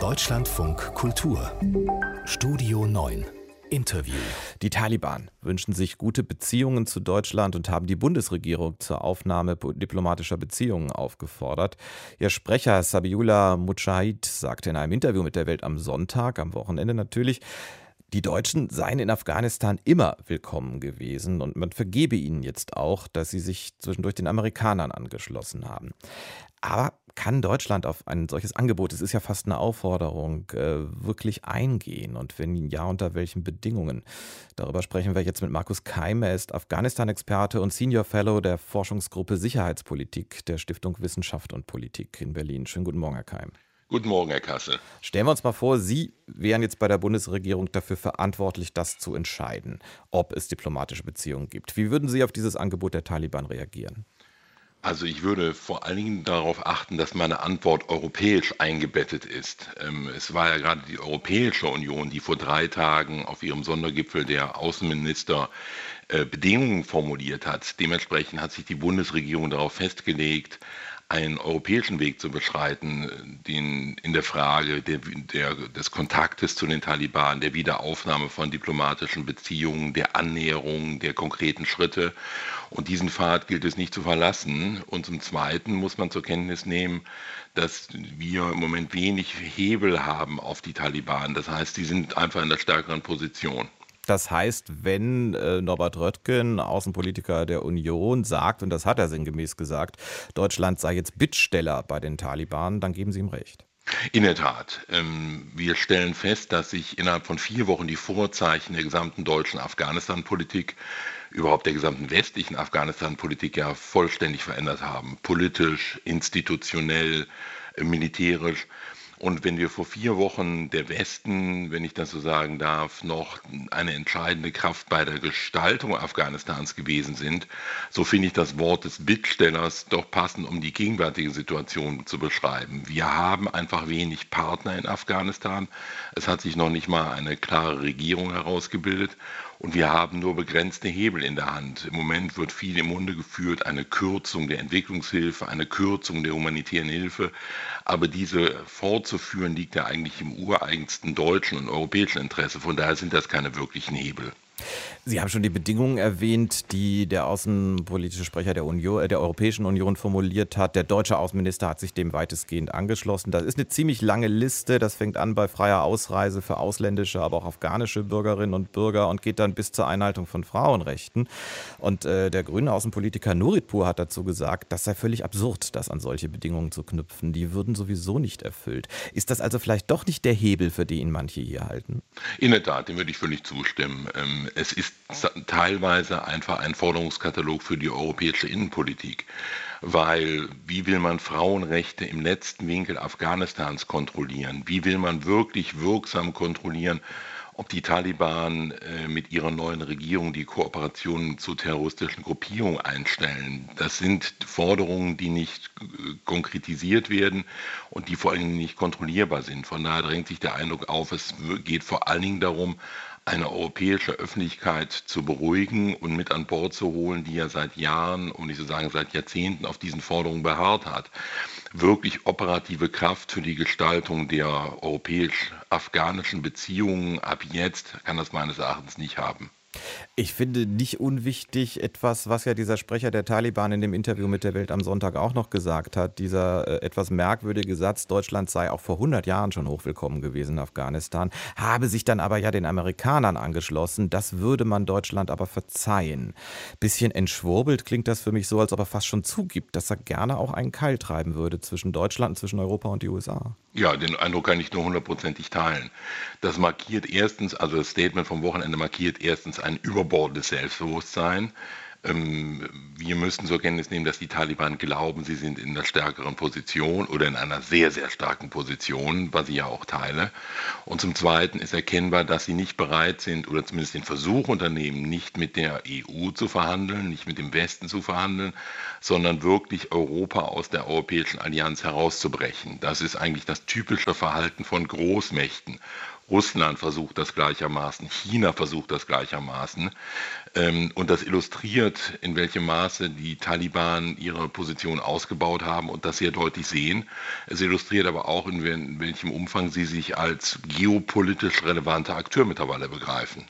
Deutschlandfunk Kultur Studio 9 Interview. Die Taliban wünschen sich gute Beziehungen zu Deutschland und haben die Bundesregierung zur Aufnahme diplomatischer Beziehungen aufgefordert. Ihr Sprecher Sabiullah Mujahid sagte in einem Interview mit der Welt am Sonntag, am Wochenende natürlich, die Deutschen seien in Afghanistan immer willkommen gewesen und man vergebe ihnen jetzt auch, dass sie sich zwischendurch den Amerikanern angeschlossen haben. Aber kann Deutschland auf ein solches Angebot, es ist ja fast eine Aufforderung, äh, wirklich eingehen? Und wenn ja, unter welchen Bedingungen? Darüber sprechen wir jetzt mit Markus Keim. Er ist Afghanistan-Experte und Senior Fellow der Forschungsgruppe Sicherheitspolitik der Stiftung Wissenschaft und Politik in Berlin. Schönen guten Morgen, Herr Keim. Guten Morgen, Herr Kassel. Stellen wir uns mal vor, Sie wären jetzt bei der Bundesregierung dafür verantwortlich, das zu entscheiden, ob es diplomatische Beziehungen gibt. Wie würden Sie auf dieses Angebot der Taliban reagieren? Also ich würde vor allen Dingen darauf achten, dass meine Antwort europäisch eingebettet ist. Ähm, es war ja gerade die Europäische Union, die vor drei Tagen auf ihrem Sondergipfel der Außenminister äh, Bedingungen formuliert hat. Dementsprechend hat sich die Bundesregierung darauf festgelegt, einen europäischen Weg zu beschreiten, den in der Frage der, der, des Kontaktes zu den Taliban, der Wiederaufnahme von diplomatischen Beziehungen, der Annäherung, der konkreten Schritte. Und diesen Pfad gilt es nicht zu verlassen. Und zum Zweiten muss man zur Kenntnis nehmen, dass wir im Moment wenig Hebel haben auf die Taliban. Das heißt, sie sind einfach in der stärkeren Position. Das heißt, wenn äh, Norbert Röttgen, Außenpolitiker der Union, sagt, und das hat er sinngemäß gesagt, Deutschland sei jetzt Bittsteller bei den Taliban, dann geben Sie ihm recht. In der Tat. Ähm, wir stellen fest, dass sich innerhalb von vier Wochen die Vorzeichen der gesamten deutschen Afghanistan-Politik, überhaupt der gesamten westlichen Afghanistan-Politik ja vollständig verändert haben. Politisch, institutionell, militärisch. Und wenn wir vor vier Wochen der Westen, wenn ich das so sagen darf, noch eine entscheidende Kraft bei der Gestaltung Afghanistans gewesen sind, so finde ich das Wort des Bittstellers doch passend, um die gegenwärtige Situation zu beschreiben. Wir haben einfach wenig Partner in Afghanistan. Es hat sich noch nicht mal eine klare Regierung herausgebildet. Und wir haben nur begrenzte Hebel in der Hand. Im Moment wird viel im Munde geführt, eine Kürzung der Entwicklungshilfe, eine Kürzung der humanitären Hilfe. Aber diese fortzuführen liegt ja eigentlich im ureigensten deutschen und europäischen Interesse. Von daher sind das keine wirklichen Hebel. Sie haben schon die Bedingungen erwähnt, die der außenpolitische Sprecher der, Union, äh, der Europäischen Union formuliert hat. Der deutsche Außenminister hat sich dem weitestgehend angeschlossen. Das ist eine ziemlich lange Liste. Das fängt an bei freier Ausreise für ausländische, aber auch afghanische Bürgerinnen und Bürger und geht dann bis zur Einhaltung von Frauenrechten. Und äh, der grüne Außenpolitiker Nuritpur hat dazu gesagt, das sei völlig absurd, das an solche Bedingungen zu knüpfen. Die würden sowieso nicht erfüllt. Ist das also vielleicht doch nicht der Hebel, für den manche hier halten? In der Tat, dem würde ich völlig zustimmen. Ähm, es ist teilweise einfach ein Forderungskatalog für die europäische Innenpolitik. Weil wie will man Frauenrechte im letzten Winkel Afghanistans kontrollieren? Wie will man wirklich wirksam kontrollieren, ob die Taliban äh, mit ihrer neuen Regierung die Kooperationen zu terroristischen Gruppierungen einstellen. Das sind Forderungen, die nicht äh, konkretisiert werden und die vor allen Dingen nicht kontrollierbar sind. Von daher drängt sich der Eindruck auf, es geht vor allen Dingen darum, eine europäische Öffentlichkeit zu beruhigen und mit an Bord zu holen, die ja seit Jahren, um nicht zu sagen seit Jahrzehnten auf diesen Forderungen beharrt hat. Wirklich operative Kraft für die Gestaltung der europäisch-afghanischen Beziehungen ab jetzt kann das meines Erachtens nicht haben. Ich finde nicht unwichtig etwas, was ja dieser Sprecher der Taliban in dem Interview mit der Welt am Sonntag auch noch gesagt hat. Dieser äh, etwas merkwürdige Satz, Deutschland sei auch vor 100 Jahren schon hochwillkommen gewesen in Afghanistan, habe sich dann aber ja den Amerikanern angeschlossen. Das würde man Deutschland aber verzeihen. Bisschen entschwurbelt klingt das für mich so, als ob er fast schon zugibt, dass er gerne auch einen Keil treiben würde zwischen Deutschland, zwischen Europa und die USA. Ja, den Eindruck kann ich nur hundertprozentig teilen. Das markiert erstens, also das Statement vom Wochenende markiert erstens ein überbordendes Selbstbewusstsein. Ähm, wir müssen zur Kenntnis nehmen, dass die Taliban glauben, sie sind in einer stärkeren Position oder in einer sehr, sehr starken Position, was ich ja auch teile. Und zum Zweiten ist erkennbar, dass sie nicht bereit sind oder zumindest den Versuch unternehmen, nicht mit der EU zu verhandeln, nicht mit dem Westen zu verhandeln, sondern wirklich Europa aus der Europäischen Allianz herauszubrechen. Das ist eigentlich das typische Verhalten von Großmächten Russland versucht das gleichermaßen, China versucht das gleichermaßen. Ähm, und das illustriert, in welchem Maße die Taliban ihre Position ausgebaut haben und das sehr deutlich sehen. Es illustriert aber auch, in welchem Umfang sie sich als geopolitisch relevanter Akteur mittlerweile begreifen.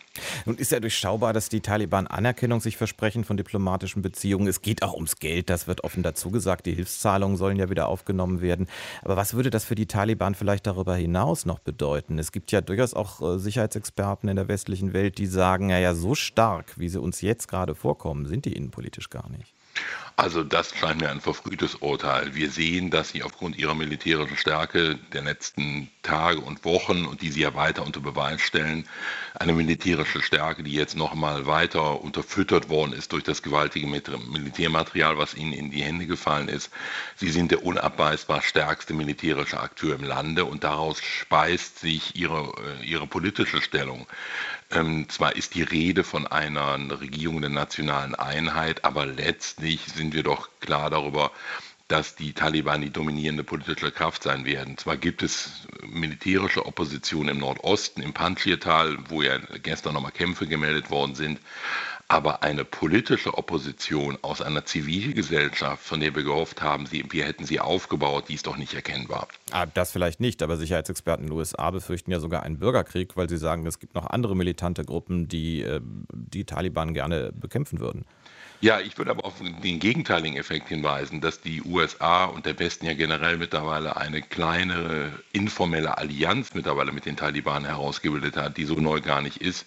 Nun ist ja durchschaubar, dass die Taliban Anerkennung sich versprechen von diplomatischen Beziehungen. Es geht auch ums Geld, das wird offen dazu gesagt. Die Hilfszahlungen sollen ja wieder aufgenommen werden. Aber was würde das für die Taliban vielleicht darüber hinaus noch bedeuten? Es gibt ja durchaus auch äh, Sicherheitsexperten in der westlichen Welt, die sagen, ja, ja, so stark, wie sie uns jetzt gerade vorkommen, sind die innenpolitisch gar nicht. Also das scheint mir ein verfrühtes Urteil. Wir sehen, dass sie aufgrund ihrer militärischen Stärke der letzten Tage und Wochen und die sie ja weiter unter Beweis stellen, eine militärische Stärke, die jetzt noch mal weiter unterfüttert worden ist durch das gewaltige Militärmaterial, was ihnen in die Hände gefallen ist. Sie sind der unabweisbar stärkste militärische Akteur im Lande und daraus speist sich ihre, äh, ihre politische Stellung. Ähm, zwar ist die Rede von einer Regierung der nationalen Einheit, aber letztlich sind wir doch klar darüber, dass die Taliban die dominierende politische Kraft sein werden. Zwar gibt es militärische Opposition im Nordosten, im Panjshir-Tal, wo ja gestern nochmal Kämpfe gemeldet worden sind, aber eine politische Opposition aus einer Zivilgesellschaft, von der wir gehofft haben, sie, wir hätten sie aufgebaut, die ist doch nicht erkennbar. Ah, das vielleicht nicht, aber Sicherheitsexperten in den USA befürchten ja sogar einen Bürgerkrieg, weil sie sagen, es gibt noch andere militante Gruppen, die äh, die Taliban gerne bekämpfen würden. Ja, ich würde aber auf den gegenteiligen Effekt hinweisen, dass die USA und der Westen ja generell mittlerweile eine kleine informelle Allianz mittlerweile mit den Taliban herausgebildet hat, die so neu gar nicht ist,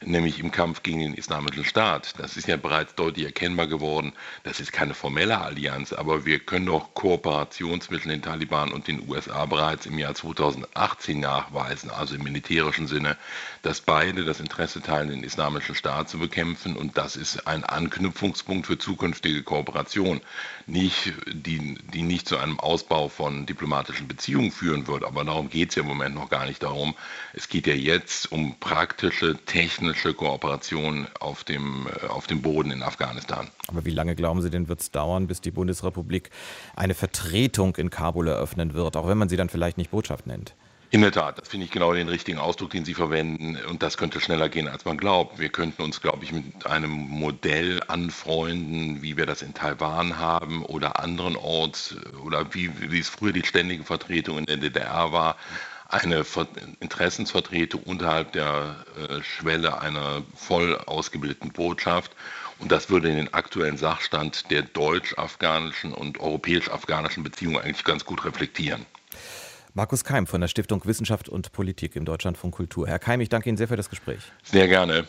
nämlich im Kampf gegen den Islamischen Staat. Das ist ja bereits deutlich erkennbar geworden. Das ist keine formelle Allianz, aber wir können doch Kooperation zwischen den Taliban und den USA bereits im Jahr 2018 nachweisen, also im militärischen Sinne, dass beide das Interesse teilen, den Islamischen Staat zu bekämpfen und das ist ein Anknüpfung Anknüpfungspunkt für zukünftige Kooperation, nicht, die, die nicht zu einem Ausbau von diplomatischen Beziehungen führen wird. Aber darum geht es ja im Moment noch gar nicht darum. Es geht ja jetzt um praktische, technische Kooperation auf dem, äh, auf dem Boden in Afghanistan. Aber wie lange glauben Sie denn, wird es dauern, bis die Bundesrepublik eine Vertretung in Kabul eröffnen wird, auch wenn man sie dann vielleicht nicht Botschaft nennt? In der Tat, das finde ich genau den richtigen Ausdruck, den Sie verwenden. Und das könnte schneller gehen, als man glaubt. Wir könnten uns, glaube ich, mit einem Modell anfreunden, wie wir das in Taiwan haben oder anderenorts oder wie, wie es früher die ständige Vertretung in der DDR war. Eine Interessensvertretung unterhalb der äh, Schwelle einer voll ausgebildeten Botschaft. Und das würde den aktuellen Sachstand der deutsch-afghanischen und europäisch-afghanischen Beziehungen eigentlich ganz gut reflektieren. Markus Keim von der Stiftung Wissenschaft und Politik im Deutschlandfunk Kultur. Herr Keim, ich danke Ihnen sehr für das Gespräch. Sehr gerne.